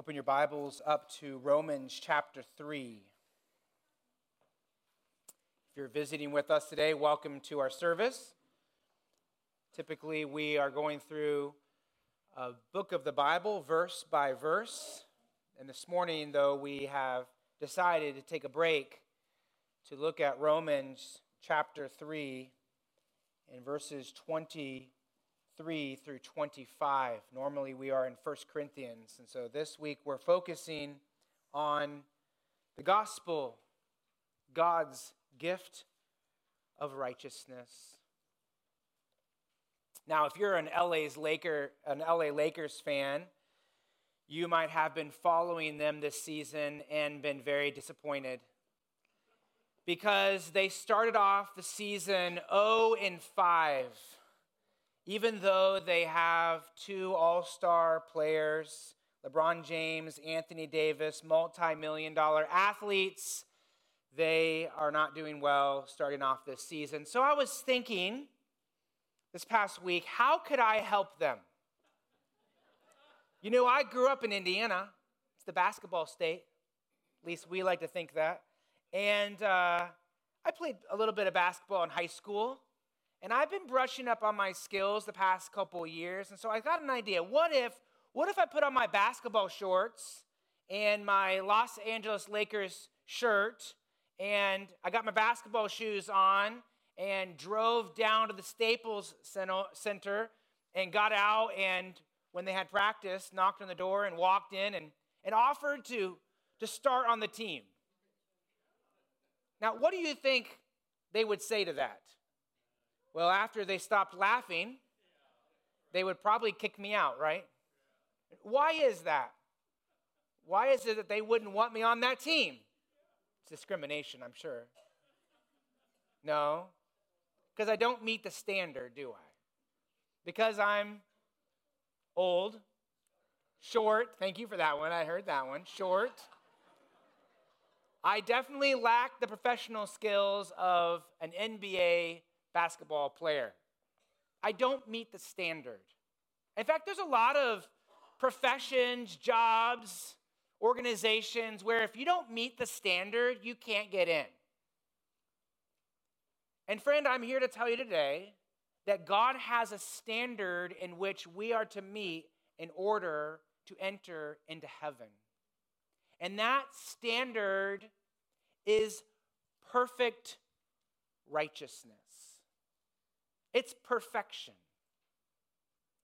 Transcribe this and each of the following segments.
Open your Bibles up to Romans chapter 3. If you're visiting with us today, welcome to our service. Typically, we are going through a book of the Bible, verse by verse. And this morning, though, we have decided to take a break to look at Romans chapter 3 and verses 20 3 through 25. Normally we are in 1 Corinthians. And so this week we're focusing on the gospel, God's gift of righteousness. Now, if you're an LA's Laker, an LA Lakers fan, you might have been following them this season and been very disappointed because they started off the season 0 and 5 even though they have two all star players, LeBron James, Anthony Davis, multi million dollar athletes, they are not doing well starting off this season. So I was thinking this past week, how could I help them? You know, I grew up in Indiana, it's the basketball state. At least we like to think that. And uh, I played a little bit of basketball in high school. And I've been brushing up on my skills the past couple years. And so I got an idea. What if, what if I put on my basketball shorts and my Los Angeles Lakers shirt and I got my basketball shoes on and drove down to the Staples Center and got out and when they had practice, knocked on the door and walked in and, and offered to, to start on the team. Now, what do you think they would say to that? Well, after they stopped laughing, they would probably kick me out, right? Why is that? Why is it that they wouldn't want me on that team? It's discrimination, I'm sure. No, because I don't meet the standard, do I? Because I'm old, short. Thank you for that one. I heard that one. Short. I definitely lack the professional skills of an NBA basketball player. I don't meet the standard. In fact, there's a lot of professions, jobs, organizations where if you don't meet the standard, you can't get in. And friend, I'm here to tell you today that God has a standard in which we are to meet in order to enter into heaven. And that standard is perfect righteousness. It's perfection,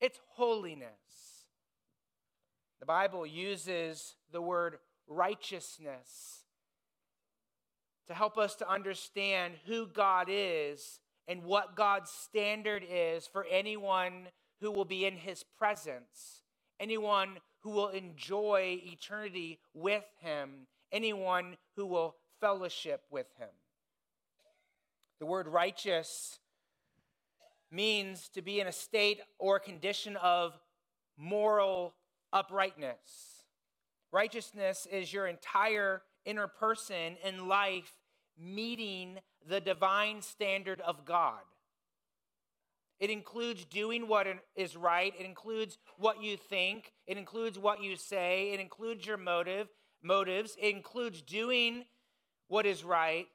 it's holiness. The Bible uses the word righteousness to help us to understand who God is and what God's standard is for anyone who will be in his presence, anyone who will enjoy eternity with him, anyone who will fellowship with him. The word righteous means to be in a state or condition of moral uprightness. Righteousness is your entire inner person in life meeting the divine standard of God. It includes doing what is right. It includes what you think. It includes what you say. It includes your motive, motives. It includes doing what is right.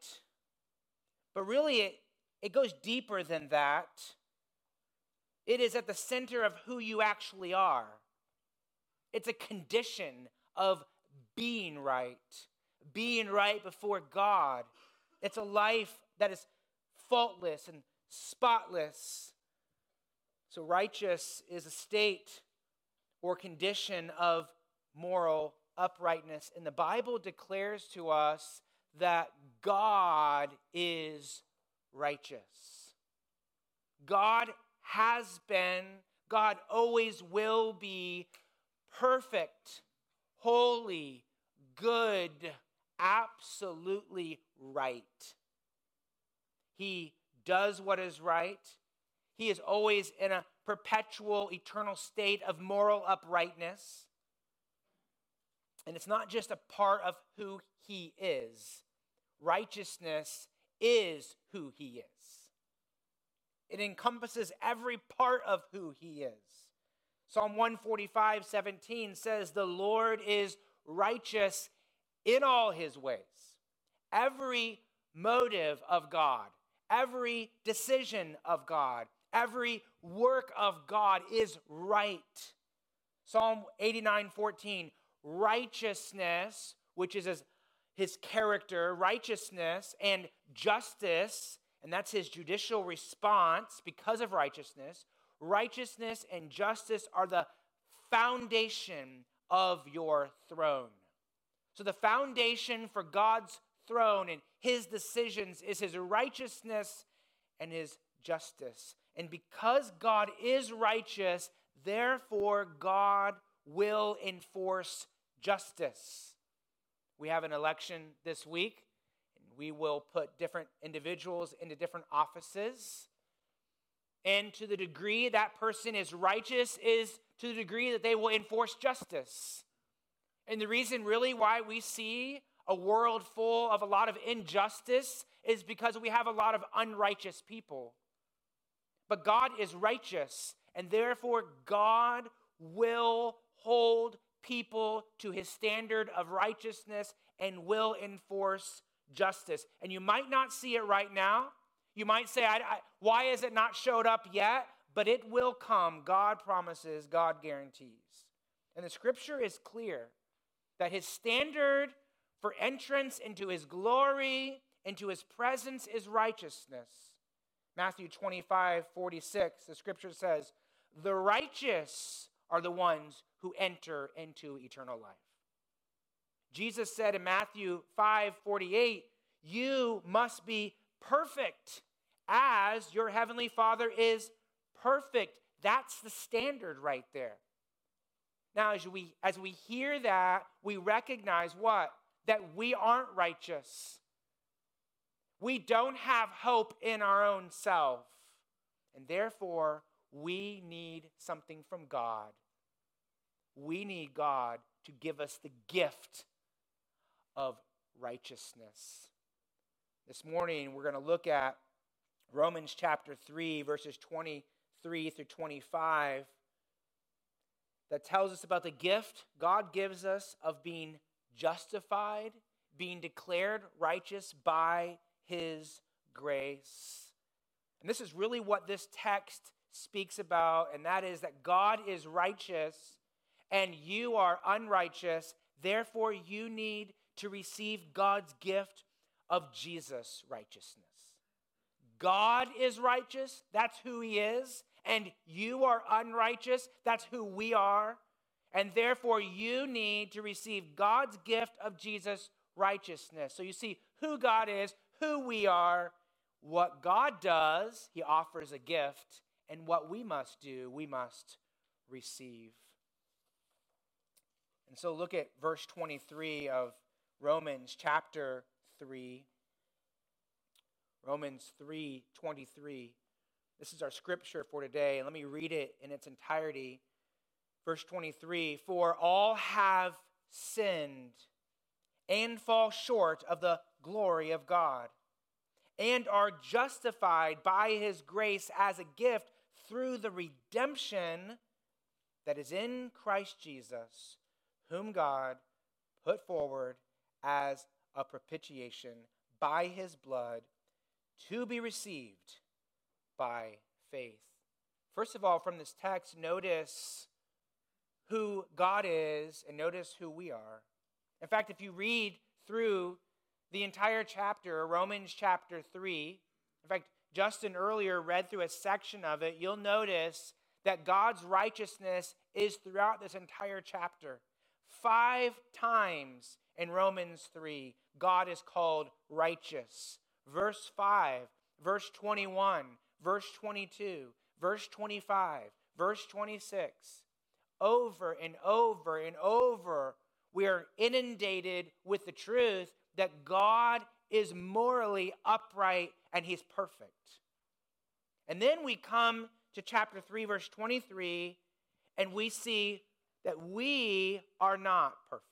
But really, it, it goes deeper than that. It is at the center of who you actually are. It's a condition of being right, being right before God. It's a life that is faultless and spotless. So, righteous is a state or condition of moral uprightness. And the Bible declares to us that God is righteous. God has been, God always will be perfect, holy, good, absolutely right. He does what is right. He is always in a perpetual, eternal state of moral uprightness. And it's not just a part of who he is, righteousness is who he is. It encompasses every part of who he is. Psalm 145, 17 says, The Lord is righteous in all his ways. Every motive of God, every decision of God, every work of God is right. Psalm 89, 14, righteousness, which is his, his character, righteousness and justice, and that's his judicial response because of righteousness righteousness and justice are the foundation of your throne. So, the foundation for God's throne and his decisions is his righteousness and his justice. And because God is righteous, therefore God will enforce justice. We have an election this week, we will put different individuals into different offices. And to the degree that person is righteous is to the degree that they will enforce justice. And the reason, really, why we see a world full of a lot of injustice is because we have a lot of unrighteous people. But God is righteous, and therefore, God will hold people to his standard of righteousness and will enforce justice. And you might not see it right now. You might say, I, I, why has it not showed up yet? But it will come. God promises, God guarantees. And the scripture is clear that his standard for entrance into his glory, into his presence, is righteousness. Matthew 25, 46, the scripture says, The righteous are the ones who enter into eternal life. Jesus said in Matthew 5, 48, You must be perfect as your heavenly Father is perfect. That's the standard right there. Now, as we, as we hear that, we recognize what? That we aren't righteous. We don't have hope in our own self. And therefore, we need something from God. We need God to give us the gift of righteousness. This morning, we're going to look at Romans chapter 3, verses 23 through 25, that tells us about the gift God gives us of being justified, being declared righteous by his grace. And this is really what this text speaks about, and that is that God is righteous and you are unrighteous. Therefore, you need to receive God's gift of Jesus' righteousness. God is righteous, that's who he is, and you are unrighteous, that's who we are. And therefore, you need to receive God's gift of Jesus' righteousness. So you see who God is, who we are, what God does, he offers a gift, and what we must do, we must receive. And so look at verse 23 of Romans chapter 3. Romans 3 23. This is our scripture for today. Let me read it in its entirety. Verse 23 For all have sinned and fall short of the glory of God, and are justified by his grace as a gift through the redemption that is in Christ Jesus, whom God put forward as a propitiation by his blood to be received by faith. First of all, from this text, notice who God is and notice who we are. In fact, if you read through the entire chapter, Romans chapter 3, in fact, Justin earlier read through a section of it, you'll notice that God's righteousness is throughout this entire chapter. Five times in Romans 3, God is called righteous. Verse 5, verse 21, verse 22, verse 25, verse 26. Over and over and over, we are inundated with the truth that God is morally upright and He's perfect. And then we come to chapter 3, verse 23, and we see that we are not perfect.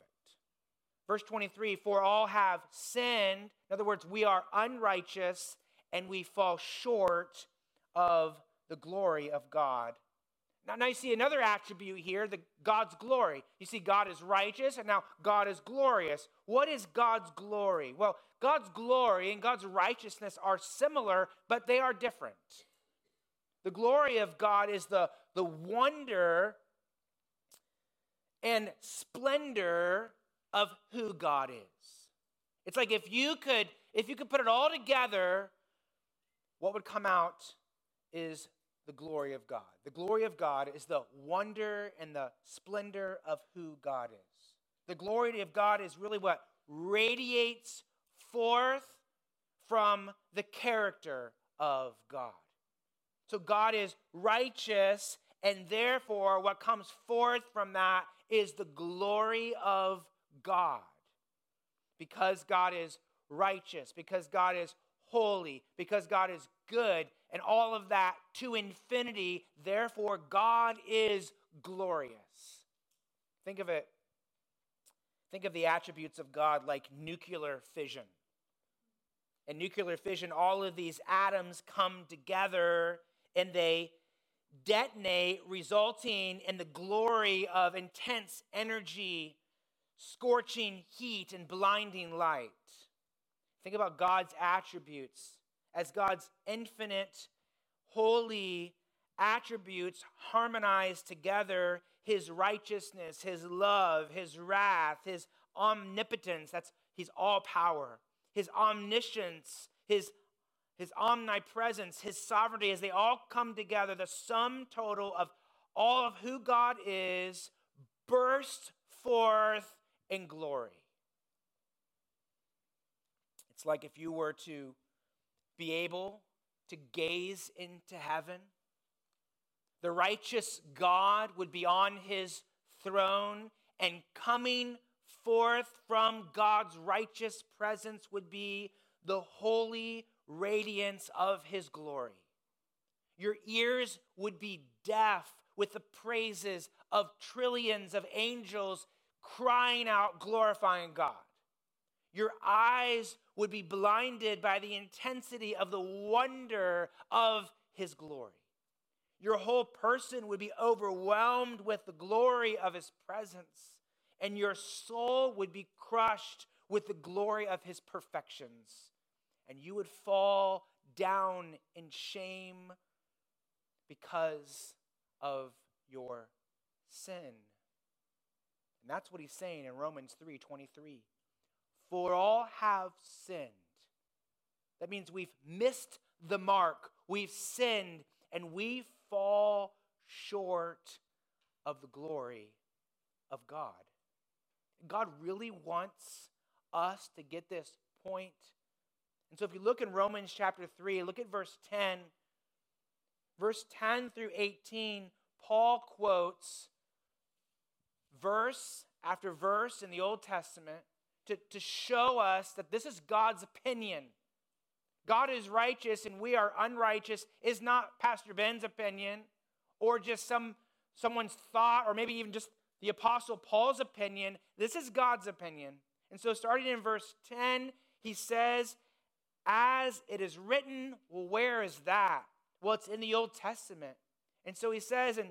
Verse 23 For all have sinned. In other words, we are unrighteous and we fall short of the glory of God. Now, now you see another attribute here, the God's glory. You see, God is righteous, and now God is glorious. What is God's glory? Well, God's glory and God's righteousness are similar, but they are different. The glory of God is the, the wonder and splendor of who God is. It's like if you could if you could put it all together, what would come out is the glory of God. The glory of God is the wonder and the splendor of who God is. The glory of God is really what radiates forth from the character of God. So God is righteous, and therefore, what comes forth from that is the glory of God. Because God is righteous, because God is holy, because God is good, and all of that to infinity. Therefore, God is glorious. Think of it. Think of the attributes of God like nuclear fission. In nuclear fission, all of these atoms come together and they detonate, resulting in the glory of intense energy, scorching heat, and blinding light. Think about God's attributes as God's infinite, holy attributes harmonize together his righteousness, his love, his wrath, his omnipotence. That's his all power, his omniscience, his his omnipresence, his sovereignty, as they all come together, the sum total of all of who God is bursts forth in glory. It's like if you were to be able to gaze into heaven, the righteous God would be on his throne, and coming forth from God's righteous presence would be the holy radiance of his glory. Your ears would be deaf with the praises of trillions of angels crying out, glorifying God. Your eyes would be blinded by the intensity of the wonder of his glory. Your whole person would be overwhelmed with the glory of his presence, and your soul would be crushed with the glory of his perfections. And you would fall down in shame because of your sin. And that's what he's saying in Romans 3 23. For all have sinned. That means we've missed the mark, we've sinned, and we fall short of the glory of God. God really wants us to get this point. And so if you look in Romans chapter 3, look at verse 10. Verse 10 through 18, Paul quotes verse after verse in the Old Testament to, to show us that this is God's opinion. God is righteous and we are unrighteous is not Pastor Ben's opinion or just some someone's thought or maybe even just the apostle Paul's opinion. This is God's opinion. And so starting in verse 10, he says, as it is written, well, where is that? Well, it's in the Old Testament. And so he says in,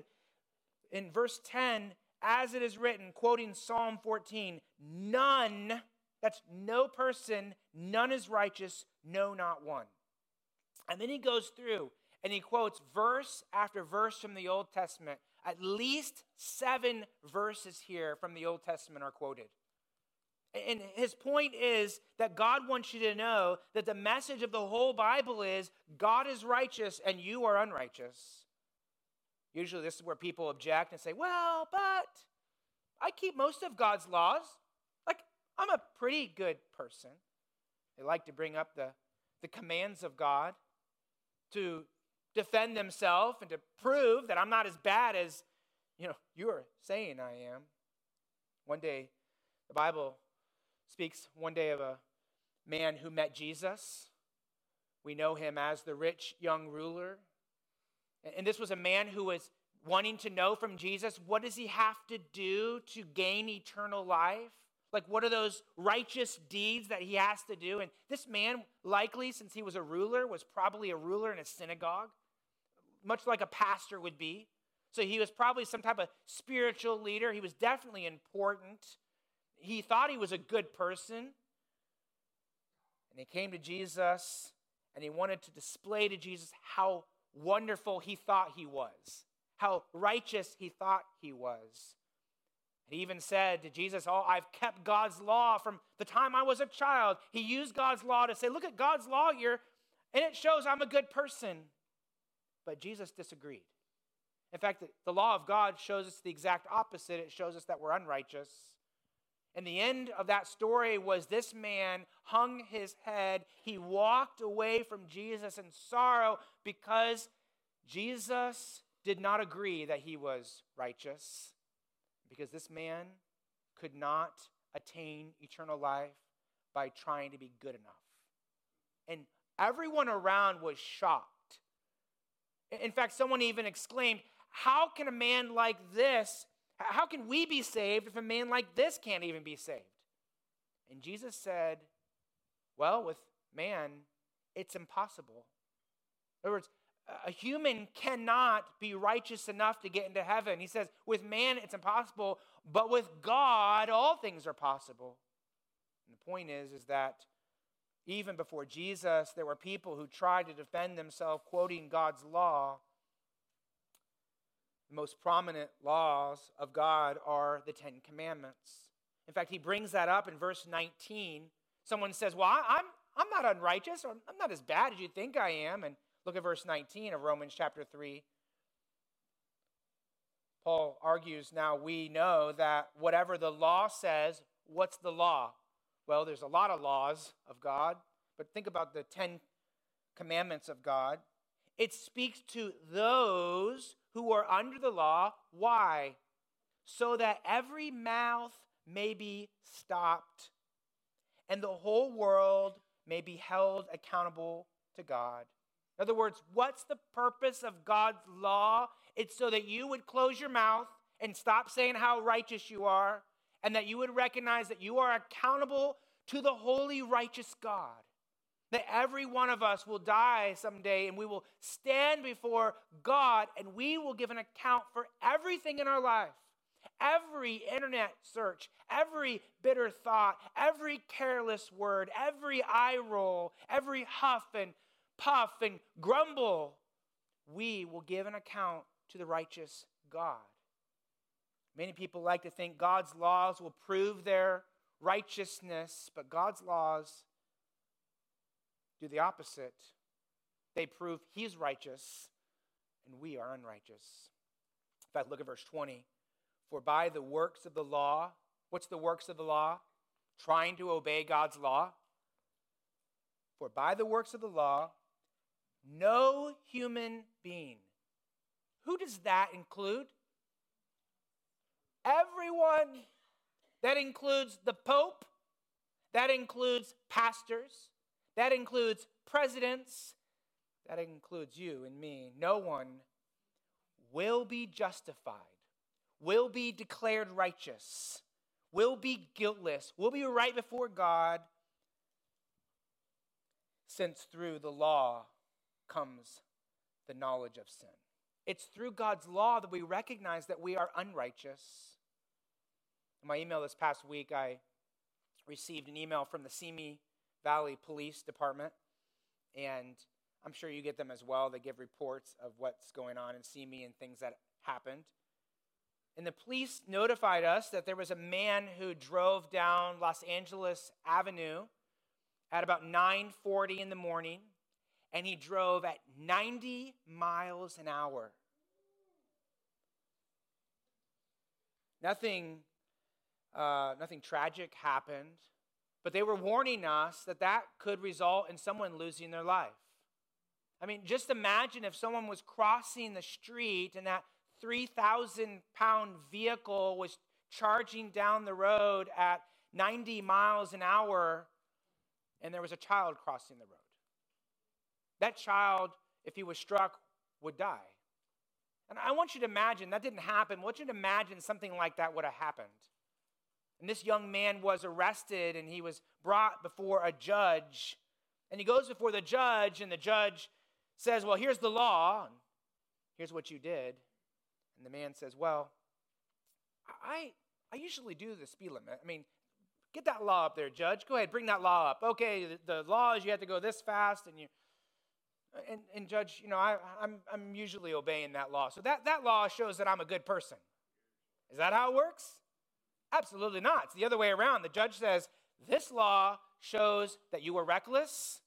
in verse 10, as it is written, quoting Psalm 14, none, that's no person, none is righteous, no, not one. And then he goes through and he quotes verse after verse from the Old Testament. At least seven verses here from the Old Testament are quoted. And his point is that God wants you to know that the message of the whole Bible is God is righteous and you are unrighteous. Usually, this is where people object and say, well, but I keep most of God's laws. Like, I'm a pretty good person. They like to bring up the, the commands of God to defend themselves and to prove that I'm not as bad as, you know, you are saying I am. One day, the Bible speaks one day of a man who met Jesus. We know him as the rich young ruler. And this was a man who was wanting to know from Jesus what does he have to do to gain eternal life? Like, what are those righteous deeds that he has to do? And this man, likely, since he was a ruler, was probably a ruler in a synagogue, much like a pastor would be. So he was probably some type of spiritual leader. He was definitely important. He thought he was a good person. And he came to Jesus and he wanted to display to Jesus how wonderful he thought he was, how righteous he thought he was. He even said to Jesus, Oh, I've kept God's law from the time I was a child. He used God's law to say, Look at God's law here, and it shows I'm a good person. But Jesus disagreed. In fact, the law of God shows us the exact opposite. It shows us that we're unrighteous. And the end of that story was this man hung his head. He walked away from Jesus in sorrow because Jesus did not agree that he was righteous. Because this man could not attain eternal life by trying to be good enough. And everyone around was shocked. In fact, someone even exclaimed, How can a man like this how can we be saved if a man like this can't even be saved? And Jesus said, Well, with man, it's impossible. In other words, a human cannot be righteous enough to get into heaven. He says, with man, it's impossible, but with God, all things are possible. And the point is, is that even before Jesus, there were people who tried to defend themselves quoting God's law the most prominent laws of God are the Ten Commandments. In fact, he brings that up in verse 19. Someone says, Well, I'm, I'm not unrighteous, or I'm not as bad as you think I am. And look at verse 19 of Romans chapter 3. Paul argues now we know that whatever the law says, what's the law? Well, there's a lot of laws of God, but think about the Ten Commandments of God. It speaks to those who are under the law. Why? So that every mouth may be stopped and the whole world may be held accountable to God. In other words, what's the purpose of God's law? It's so that you would close your mouth and stop saying how righteous you are, and that you would recognize that you are accountable to the holy, righteous God that every one of us will die someday and we will stand before God and we will give an account for everything in our life. Every internet search, every bitter thought, every careless word, every eye roll, every huff and puff and grumble, we will give an account to the righteous God. Many people like to think God's laws will prove their righteousness, but God's laws do the opposite. They prove he's righteous and we are unrighteous. In fact, look at verse 20. For by the works of the law, what's the works of the law? Trying to obey God's law. For by the works of the law, no human being. Who does that include? Everyone. That includes the Pope. That includes pastors. That includes presidents, that includes you and me. No one will be justified, will be declared righteous, will be guiltless, will be right before God, since through the law comes the knowledge of sin. It's through God's law that we recognize that we are unrighteous. In my email this past week, I received an email from the Simi Valley Police Department, and I'm sure you get them as well. They give reports of what's going on and Simi and things that happened. And the police notified us that there was a man who drove down Los Angeles Avenue at about 9:40 in the morning, and he drove at 90 miles an hour. Nothing, uh, nothing tragic happened. But they were warning us that that could result in someone losing their life. I mean, just imagine if someone was crossing the street and that 3,000 pound vehicle was charging down the road at 90 miles an hour and there was a child crossing the road. That child, if he was struck, would die. And I want you to imagine that didn't happen. I want you to imagine something like that would have happened. And this young man was arrested and he was brought before a judge. And he goes before the judge, and the judge says, Well, here's the law, and here's what you did. And the man says, Well, I, I usually do the speed limit. I mean, get that law up there, judge. Go ahead, bring that law up. Okay, the, the law is you have to go this fast, and you. And, and judge, you know, I, I'm, I'm usually obeying that law. So that, that law shows that I'm a good person. Is that how it works? Absolutely not. It's the other way around. The judge says, This law shows that you were reckless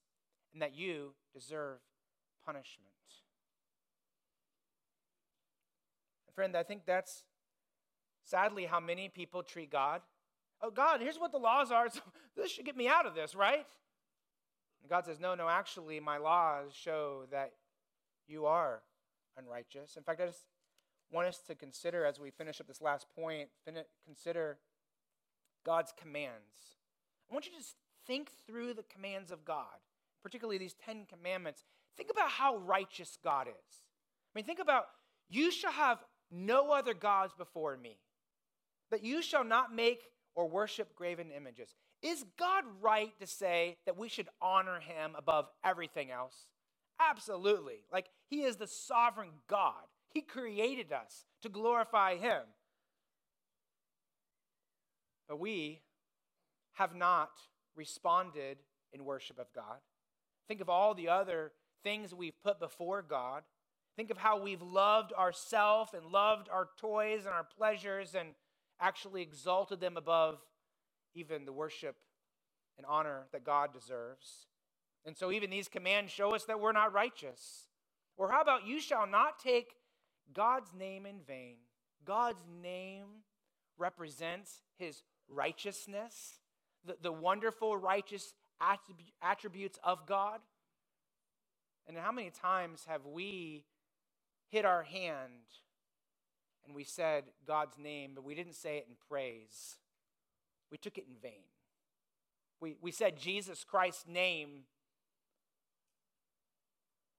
and that you deserve punishment. Friend, I think that's sadly how many people treat God. Oh, God, here's what the laws are. So this should get me out of this, right? And God says, No, no, actually, my laws show that you are unrighteous. In fact, I just want us to consider as we finish up this last point, consider God's commands. I want you to just think through the commands of God, particularly these Ten Commandments. Think about how righteous God is. I mean, think about you shall have no other gods before me, that you shall not make or worship graven images. Is God right to say that we should honor him above everything else? Absolutely. Like, he is the sovereign God. He created us to glorify Him. But we have not responded in worship of God. Think of all the other things we've put before God. Think of how we've loved ourselves and loved our toys and our pleasures and actually exalted them above even the worship and honor that God deserves. And so, even these commands show us that we're not righteous. Or, how about you shall not take God's name in vain. God's name represents his righteousness, the, the wonderful, righteous attributes of God. And how many times have we hit our hand and we said God's name, but we didn't say it in praise? We took it in vain. We, we said Jesus Christ's name.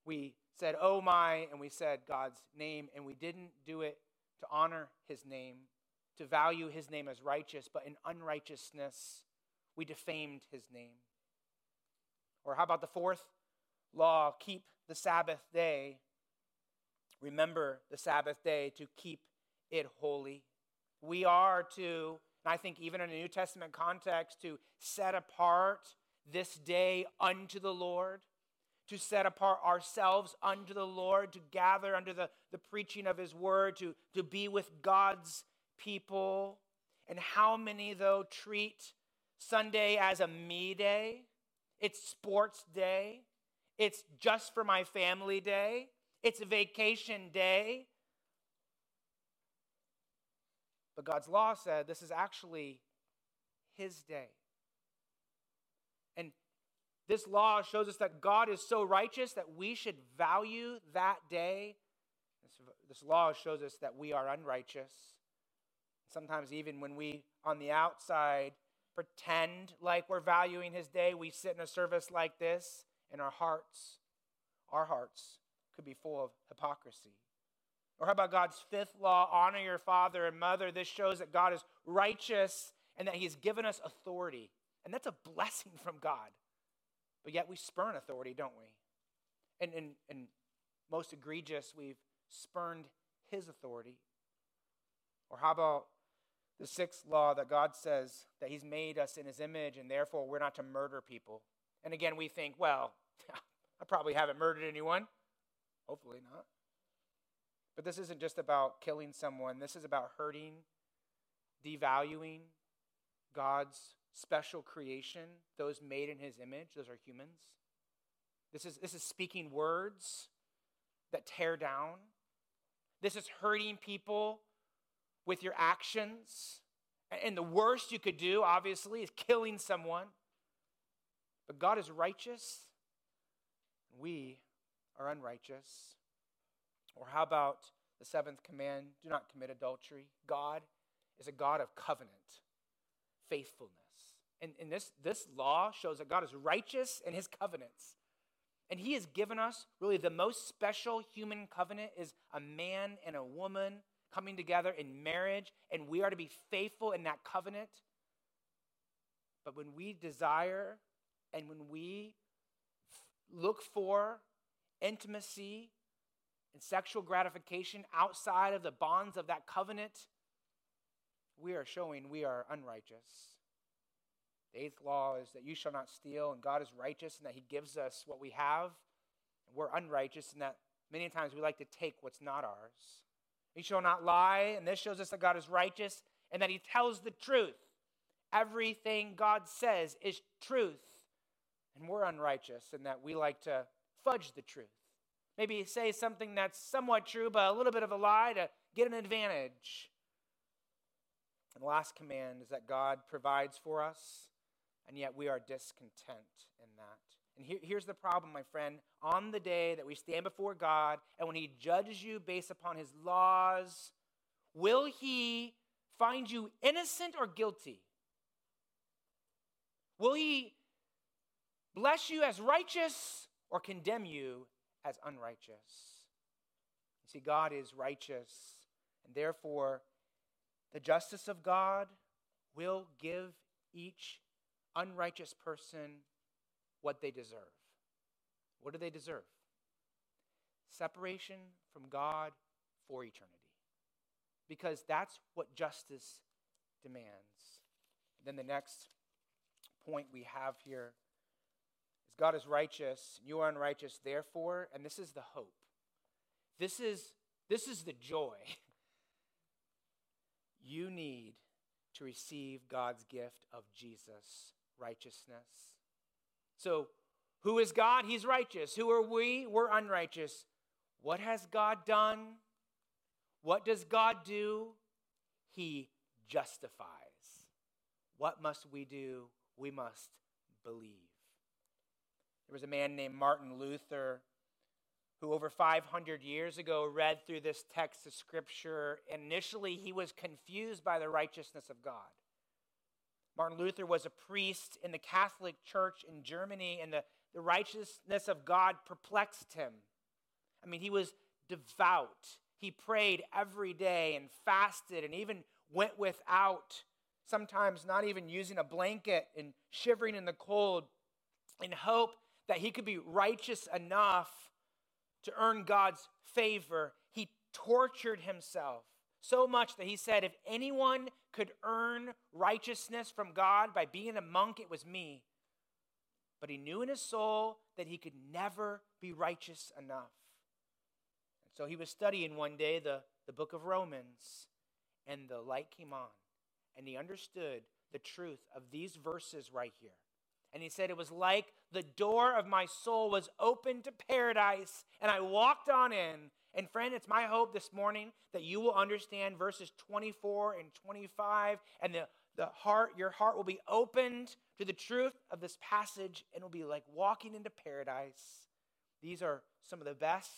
We said, Oh my, and we said God's name, and we didn't do it to honor his name, to value his name as righteous, but in unrighteousness, we defamed his name. Or how about the fourth law? Keep the Sabbath day. Remember the Sabbath day to keep it holy. We are to, and I think even in a New Testament context, to set apart this day unto the Lord to set apart ourselves unto the Lord, to gather under the, the preaching of His word, to, to be with God's people. And how many, though, treat Sunday as a me day? It's sports day. It's just for my family day. It's a vacation day. But God's law said this is actually His day. This law shows us that God is so righteous that we should value that day. This, this law shows us that we are unrighteous. Sometimes, even when we, on the outside, pretend like we're valuing his day, we sit in a service like this, and our hearts, our hearts, could be full of hypocrisy. Or how about God's fifth law, honor your father and mother? This shows that God is righteous and that he's given us authority. And that's a blessing from God. But yet we spurn authority, don't we? And, and, and most egregious, we've spurned his authority. Or how about the sixth law that God says that he's made us in his image and therefore we're not to murder people? And again, we think, well, I probably haven't murdered anyone. Hopefully not. But this isn't just about killing someone, this is about hurting, devaluing God's special creation, those made in his image, those are humans. This is, this is speaking words that tear down. This is hurting people with your actions. And the worst you could do, obviously, is killing someone. But God is righteous. We are unrighteous. Or how about the seventh command do not commit adultery? God is a God of covenant, faithfulness. And, and this, this law shows that God is righteous in his covenants. And he has given us really the most special human covenant is a man and a woman coming together in marriage, and we are to be faithful in that covenant. But when we desire and when we look for intimacy and sexual gratification outside of the bonds of that covenant, we are showing we are unrighteous. The eighth law is that you shall not steal, and God is righteous, and that He gives us what we have. And we're unrighteous, and that many times we like to take what's not ours. You shall not lie, and this shows us that God is righteous and that He tells the truth. Everything God says is truth. And we're unrighteous in that we like to fudge the truth. Maybe say something that's somewhat true, but a little bit of a lie to get an advantage. And the last command is that God provides for us, and yet we are discontent in that. And here, here's the problem, my friend. On the day that we stand before God, and when He judges you based upon His laws, will He find you innocent or guilty? Will He bless you as righteous or condemn you as unrighteous? You see, God is righteous, and therefore, the justice of God will give each unrighteous person what they deserve. What do they deserve? Separation from God for eternity. Because that's what justice demands. then the next point we have here is God is righteous, you are unrighteous, therefore, and this is the hope. This is this is the joy. You need to receive God's gift of Jesus' righteousness. So, who is God? He's righteous. Who are we? We're unrighteous. What has God done? What does God do? He justifies. What must we do? We must believe. There was a man named Martin Luther who, over 500 years ago, read through this text of Scripture. Initially, he was confused by the righteousness of God. Martin Luther was a priest in the Catholic Church in Germany, and the, the righteousness of God perplexed him. I mean, he was devout. He prayed every day and fasted and even went without, sometimes not even using a blanket and shivering in the cold in hope that he could be righteous enough to earn God's favor. He tortured himself so much that he said, If anyone could earn righteousness from God by being a monk, it was me. But he knew in his soul that he could never be righteous enough. And so he was studying one day the, the book of Romans, and the light came on, and he understood the truth of these verses right here. And he said, It was like the door of my soul was open to paradise, and I walked on in, and friend, it's my hope this morning that you will understand verses 24 and 25 and the, the heart, your heart will be opened to the truth of this passage and will be like walking into paradise. These are some of the best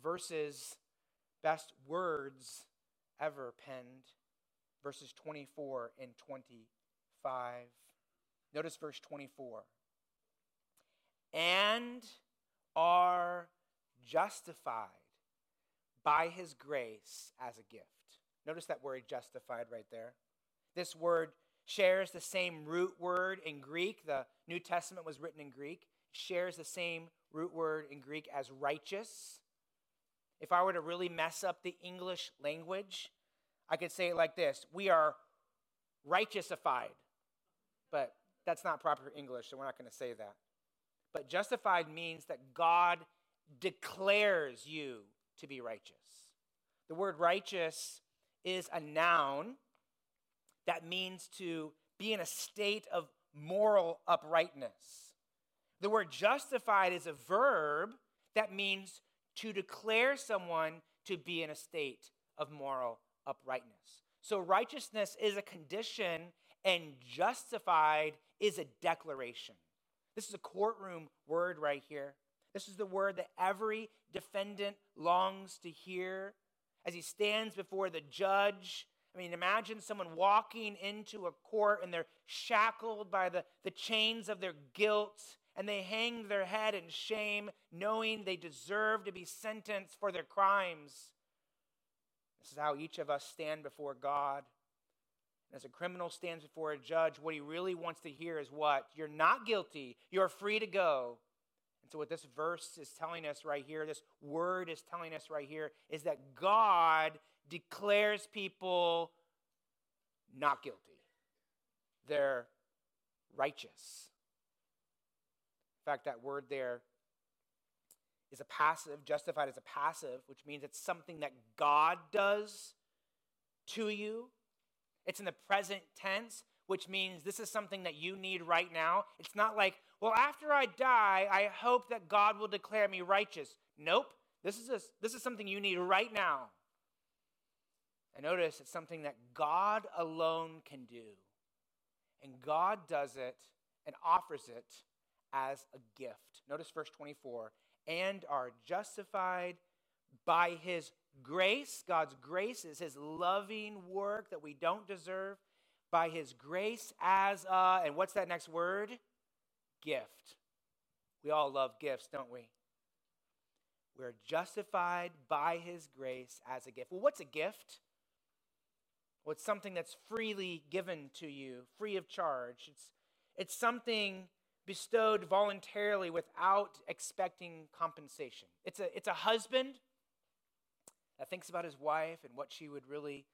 verses, best words ever penned. Verses 24 and 25. Notice verse 24. And are justified by his grace as a gift. Notice that word justified right there. This word shares the same root word in Greek. The New Testament was written in Greek. shares the same root word in Greek as righteous. If I were to really mess up the English language, I could say it like this We are righteousified. But that's not proper English, so we're not going to say that. But justified means that God declares you to be righteous. The word righteous is a noun that means to be in a state of moral uprightness. The word justified is a verb that means to declare someone to be in a state of moral uprightness. So righteousness is a condition and justified is a declaration. This is a courtroom word right here. This is the word that every defendant longs to hear as he stands before the judge. I mean, imagine someone walking into a court and they're shackled by the, the chains of their guilt and they hang their head in shame, knowing they deserve to be sentenced for their crimes. This is how each of us stand before God. As a criminal stands before a judge, what he really wants to hear is what? You're not guilty. You're free to go. And so, what this verse is telling us right here, this word is telling us right here, is that God declares people not guilty. They're righteous. In fact, that word there is a passive, justified as a passive, which means it's something that God does to you. It's in the present tense, which means this is something that you need right now. It's not like, well, after I die, I hope that God will declare me righteous. Nope. This is, a, this is something you need right now. And notice it's something that God alone can do. And God does it and offers it as a gift. Notice verse 24 and are justified by his grace. God's grace is his loving work that we don't deserve. By his grace as a, and what's that next word? Gift. We all love gifts, don't we? We're justified by his grace as a gift. Well, what's a gift? Well, it's something that's freely given to you, free of charge. It's, it's something bestowed voluntarily without expecting compensation. It's a, it's a husband that thinks about his wife and what she would really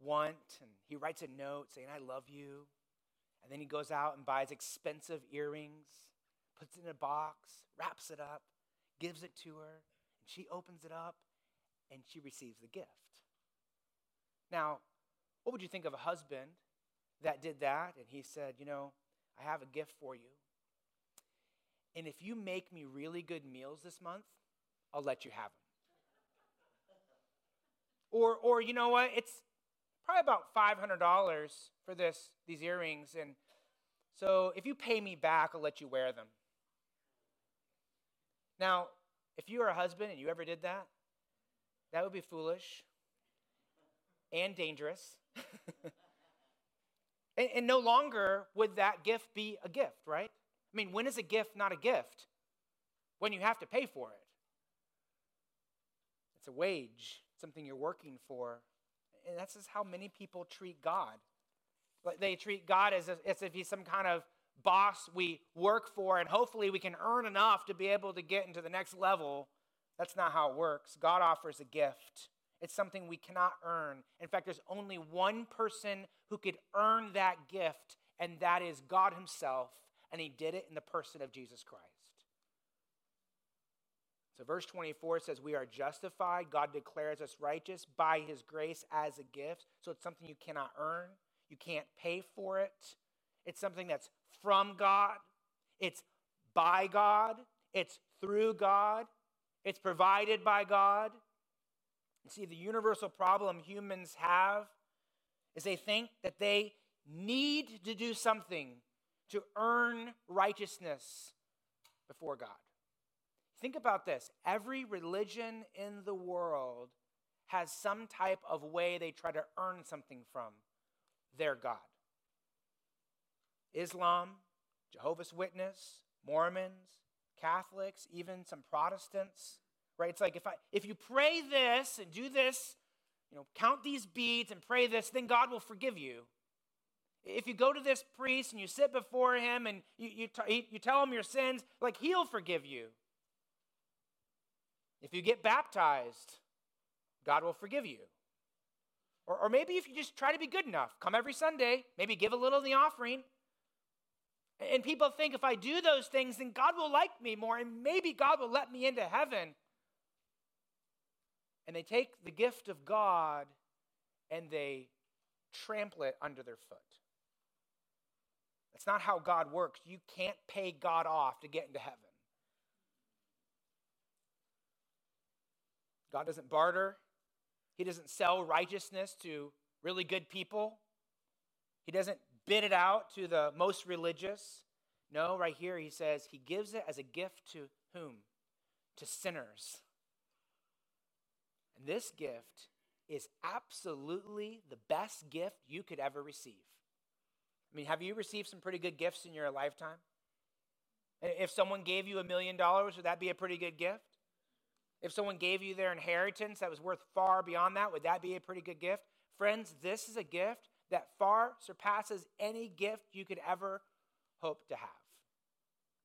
want, and he writes a note saying, I love you. And then he goes out and buys expensive earrings, puts it in a box, wraps it up, gives it to her, and she opens it up and she receives the gift. Now, what would you think of a husband that did that and he said, You know, I have a gift for you. And if you make me really good meals this month, I'll let you have them. Or, or you know what? It's probably about $500 for this, these earrings. And so if you pay me back, I'll let you wear them. Now, if you were a husband and you ever did that, that would be foolish and dangerous. and, and no longer would that gift be a gift, right? I mean, when is a gift not a gift? When you have to pay for it. It's a wage, something you're working for. And that's just how many people treat God. They treat God as if, as if he's some kind of boss we work for, and hopefully we can earn enough to be able to get into the next level. That's not how it works. God offers a gift. It's something we cannot earn. In fact, there's only one person who could earn that gift, and that is God Himself and he did it in the person of Jesus Christ. So, verse 24 says, We are justified. God declares us righteous by his grace as a gift. So, it's something you cannot earn, you can't pay for it. It's something that's from God, it's by God, it's through God, it's provided by God. You see, the universal problem humans have is they think that they need to do something to earn righteousness before God. Think about this every religion in the world has some type of way they try to earn something from their God. Islam, Jehovah's Witness, Mormons, Catholics, even some Protestants, right? It's like if I if you pray this and do this, you know, count these beads and pray this, then God will forgive you. If you go to this priest and you sit before him and you, you, t- you tell him your sins, like he'll forgive you. If you get baptized, God will forgive you. Or, or maybe if you just try to be good enough, come every Sunday, maybe give a little in the offering. And people think if I do those things, then God will like me more and maybe God will let me into heaven. And they take the gift of God and they trample it under their foot. That's not how God works. You can't pay God off to get into heaven. God doesn't barter, He doesn't sell righteousness to really good people, He doesn't bid it out to the most religious. No, right here He says He gives it as a gift to whom? To sinners. And this gift is absolutely the best gift you could ever receive. I mean, have you received some pretty good gifts in your lifetime? If someone gave you a million dollars, would that be a pretty good gift? If someone gave you their inheritance that was worth far beyond that, would that be a pretty good gift? Friends, this is a gift that far surpasses any gift you could ever hope to have.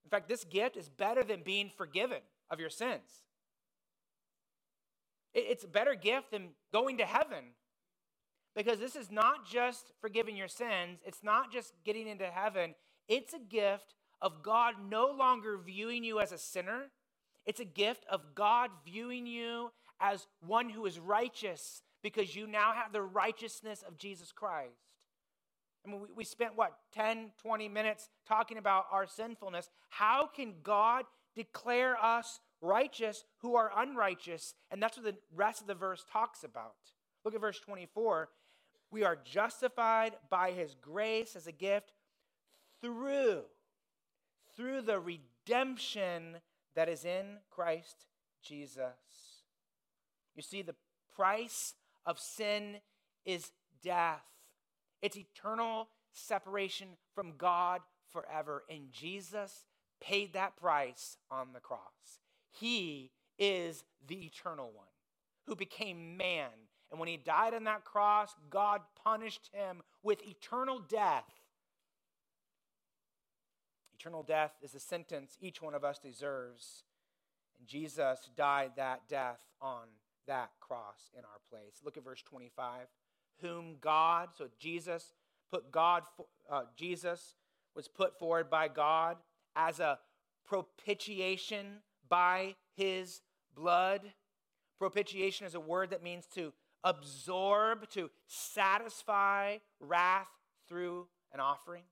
In fact, this gift is better than being forgiven of your sins. It's a better gift than going to heaven because this is not just forgiving your sins, it's not just getting into heaven, it's a gift of God no longer viewing you as a sinner. It's a gift of God viewing you as one who is righteous because you now have the righteousness of Jesus Christ. I mean, we, we spent what, 10, 20 minutes talking about our sinfulness. How can God declare us righteous who are unrighteous? And that's what the rest of the verse talks about. Look at verse 24. We are justified by his grace as a gift through through the redemption that is in Christ Jesus. You see the price of sin is death. It's eternal separation from God forever and Jesus paid that price on the cross. He is the eternal one who became man and when he died on that cross, God punished him with eternal death. Eternal death is the sentence each one of us deserves. And Jesus died that death on that cross in our place. Look at verse 25. Whom God, so Jesus put God, uh, Jesus was put forward by God as a propitiation by his blood. Propitiation is a word that means to absorb, to satisfy wrath through an offering.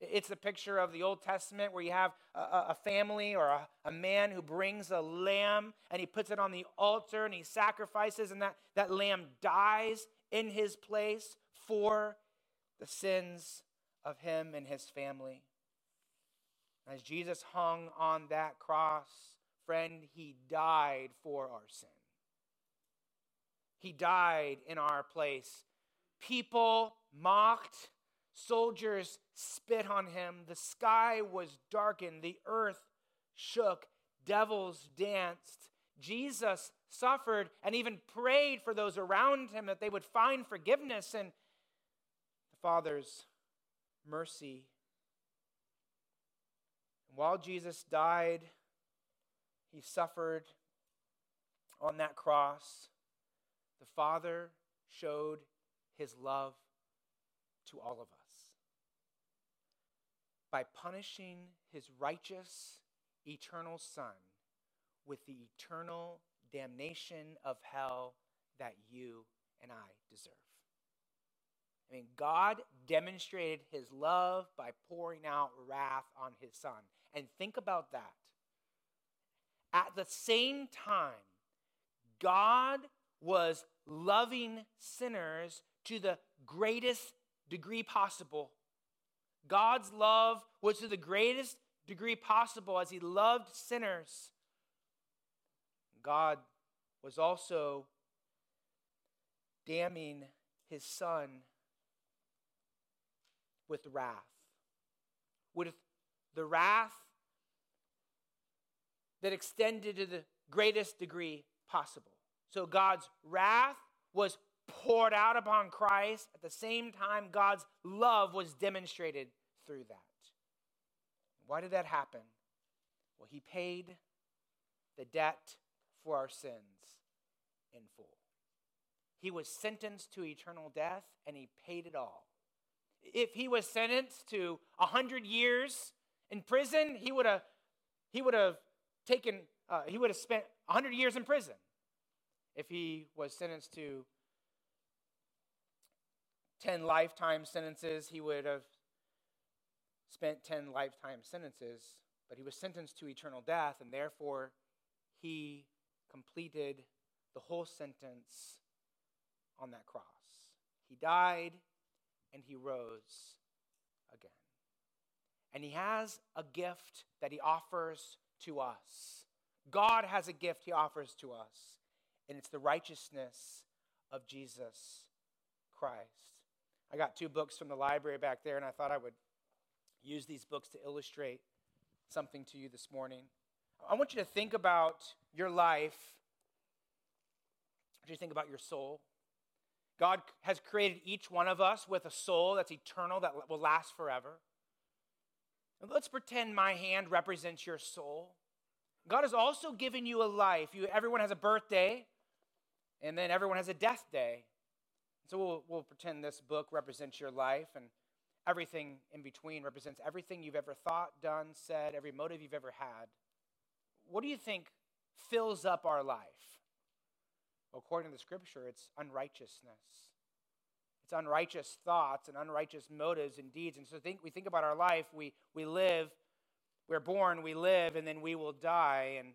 It's a picture of the Old Testament where you have a, a family or a, a, man who brings a lamb and he puts it on the altar and he sacrifices, and that, that lamb dies in his place for the sins of him and his family. As Jesus hung on that cross, friend, he died for our sin. He died in our place. People mocked, soldiers spit on him, the sky was darkened, the earth shook, devils danced. Jesus suffered and even prayed for those around him that they would find forgiveness and the Father's mercy. And while Jesus died, he suffered on that cross. The Father showed his love to all of us by punishing his righteous, eternal Son with the eternal damnation of hell that you and I deserve. I mean, God demonstrated his love by pouring out wrath on his Son. And think about that. At the same time, God was loving sinners to the greatest degree possible. God's love was to the greatest degree possible as he loved sinners. God was also damning his son with wrath. With the wrath that extended to the greatest degree possible. So God's wrath was poured out upon Christ. At the same time, God's love was demonstrated through that. Why did that happen? Well, He paid the debt for our sins in full. He was sentenced to eternal death and He paid it all. If He was sentenced to 100 years in prison, He would have, he would have taken, uh, he would have spent 100 years in prison if he was sentenced to 10 lifetime sentences, he would have spent 10 lifetime sentences, but he was sentenced to eternal death, and therefore he completed the whole sentence on that cross. He died and he rose again. And he has a gift that he offers to us. God has a gift he offers to us and it's the righteousness of Jesus Christ. I got two books from the library back there, and I thought I would use these books to illustrate something to you this morning. I want you to think about your life. I want you to think about your soul. God has created each one of us with a soul that's eternal, that will last forever. Let's pretend my hand represents your soul. God has also given you a life. You, everyone has a birthday, and then everyone has a death day. So we'll, we'll pretend this book represents your life, and everything in between represents everything you've ever thought, done, said, every motive you've ever had. What do you think fills up our life? According to the scripture, it's unrighteousness. It's unrighteous thoughts and unrighteous motives and deeds. And so think, we think about our life, we, we live, we're born, we live, and then we will die. And,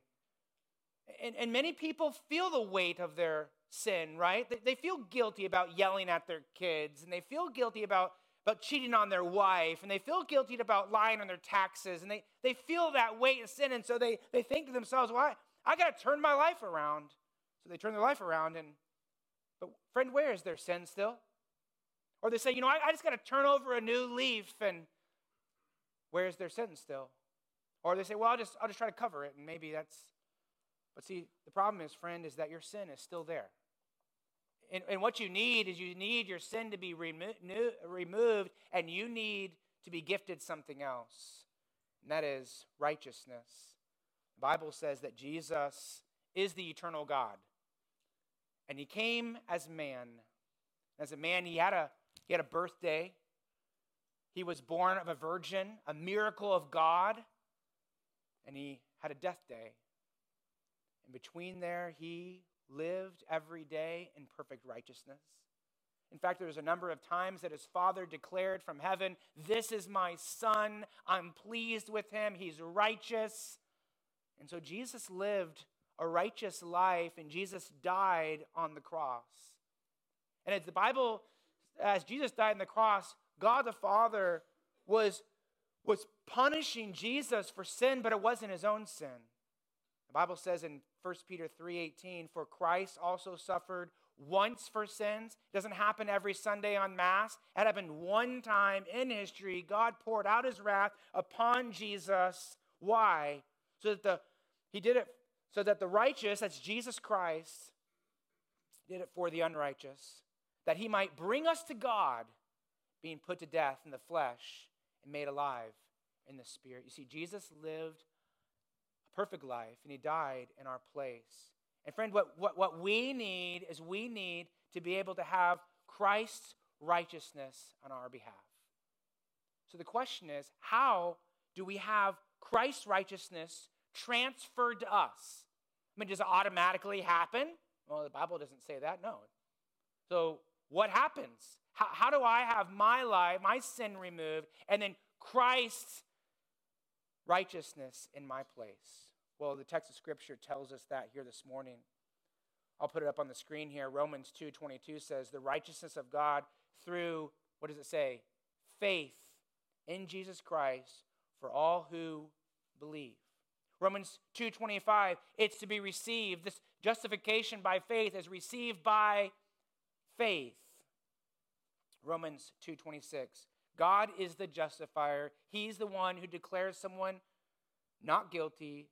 and, and many people feel the weight of their sin, right? They, they feel guilty about yelling at their kids, and they feel guilty about, about cheating on their wife, and they feel guilty about lying on their taxes, and they, they feel that weight of sin, and so they, they think to themselves, well, I, I got to turn my life around. So they turn their life around, and, but friend, where is their sin still? Or they say, you know, I, I just got to turn over a new leaf, and where's their sin still? Or they say, well, I'll just, I'll just try to cover it, and maybe that's. But see, the problem is, friend, is that your sin is still there. And, and what you need is you need your sin to be remo- removed, and you need to be gifted something else, and that is righteousness. The Bible says that Jesus is the eternal God, and he came as man. As a man, he had a he had a birthday. He was born of a virgin, a miracle of God, and he had a death day. And between there, he lived every day in perfect righteousness. In fact, there's a number of times that his father declared from heaven, This is my son. I'm pleased with him. He's righteous. And so Jesus lived a righteous life, and Jesus died on the cross. And as the Bible as Jesus died on the cross, God the Father was, was punishing Jesus for sin, but it wasn't his own sin. Bible says in 1 Peter 3:18, "For Christ also suffered once for sins." It doesn't happen every Sunday on Mass. It happened one time in history. God poured out his wrath upon Jesus. Why? So that the he did it so that the righteous, that's Jesus Christ, did it for the unrighteous that he might bring us to God, being put to death in the flesh and made alive in the spirit. You see, Jesus lived perfect life and he died in our place. And friend, what, what, what we need is we need to be able to have Christ's righteousness on our behalf. So the question is, how do we have Christ's righteousness transferred to us? I mean, does it automatically happen? Well, the Bible doesn't say that, no. So what happens? How, how do I have my life, my sin removed, and then Christ's righteousness in my place? Well, the text of Scripture tells us that here this morning. I'll put it up on the screen here. Romans 2:22 says, "The righteousness of God through what does it say? Faith in Jesus Christ for all who believe." Romans 2:25, it's to be received. This justification by faith is received by faith. Romans 2:26. God is the justifier. He's the one who declares someone not guilty.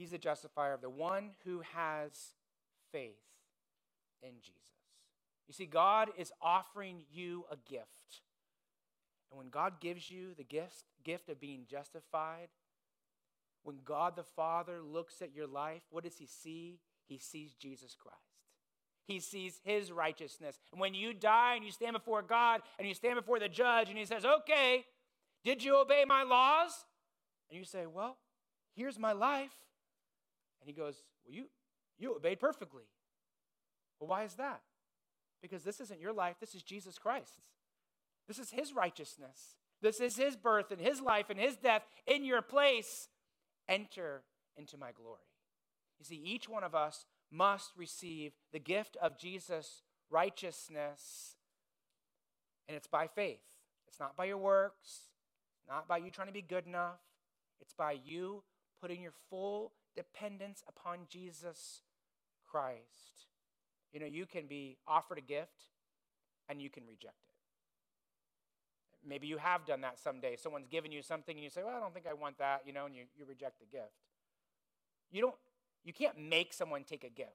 He's the justifier of the one who has faith in Jesus. You see, God is offering you a gift. And when God gives you the gift, gift of being justified, when God the Father looks at your life, what does he see? He sees Jesus Christ he sees his righteousness. And when you die and you stand before God and you stand before the judge and he says, Okay, did you obey my laws? And you say, Well, here's my life. And he goes, Well, you, you obeyed perfectly. Well, why is that? Because this isn't your life, this is Jesus Christ's. This is his righteousness. This is his birth and his life and his death in your place. Enter into my glory. You see, each one of us must receive the gift of Jesus' righteousness, and it's by faith. It's not by your works, not by you trying to be good enough. It's by you putting your full dependence upon Jesus Christ. You know, you can be offered a gift and you can reject it. Maybe you have done that someday. Someone's given you something and you say, Well, I don't think I want that, you know, and you, you reject the gift. You don't you can't make someone take a gift.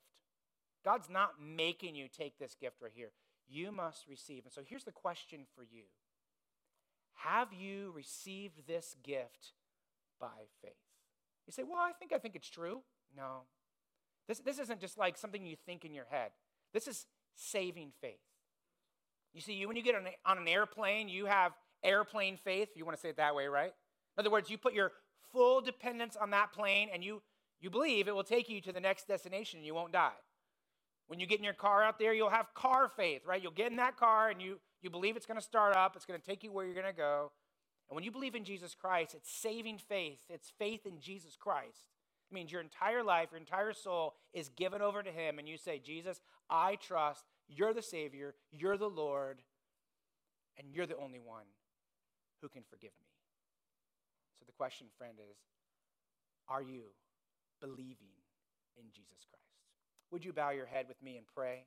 God's not making you take this gift right here. You must receive. And so here's the question for you Have you received this gift by faith? You say, Well, I think I think it's true. No. This, this isn't just like something you think in your head. This is saving faith. You see, you when you get on, a, on an airplane, you have airplane faith. You want to say it that way, right? In other words, you put your full dependence on that plane and you, you believe it will take you to the next destination and you won't die. When you get in your car out there, you'll have car faith, right? You'll get in that car and you, you believe it's going to start up, it's going to take you where you're going to go. And when you believe in Jesus Christ, it's saving faith, it's faith in Jesus Christ. It means your entire life, your entire soul is given over to Him, and you say, Jesus, I trust. You're the Savior, you're the Lord, and you're the only one who can forgive me. So the question, friend, is are you believing in Jesus Christ? Would you bow your head with me and pray?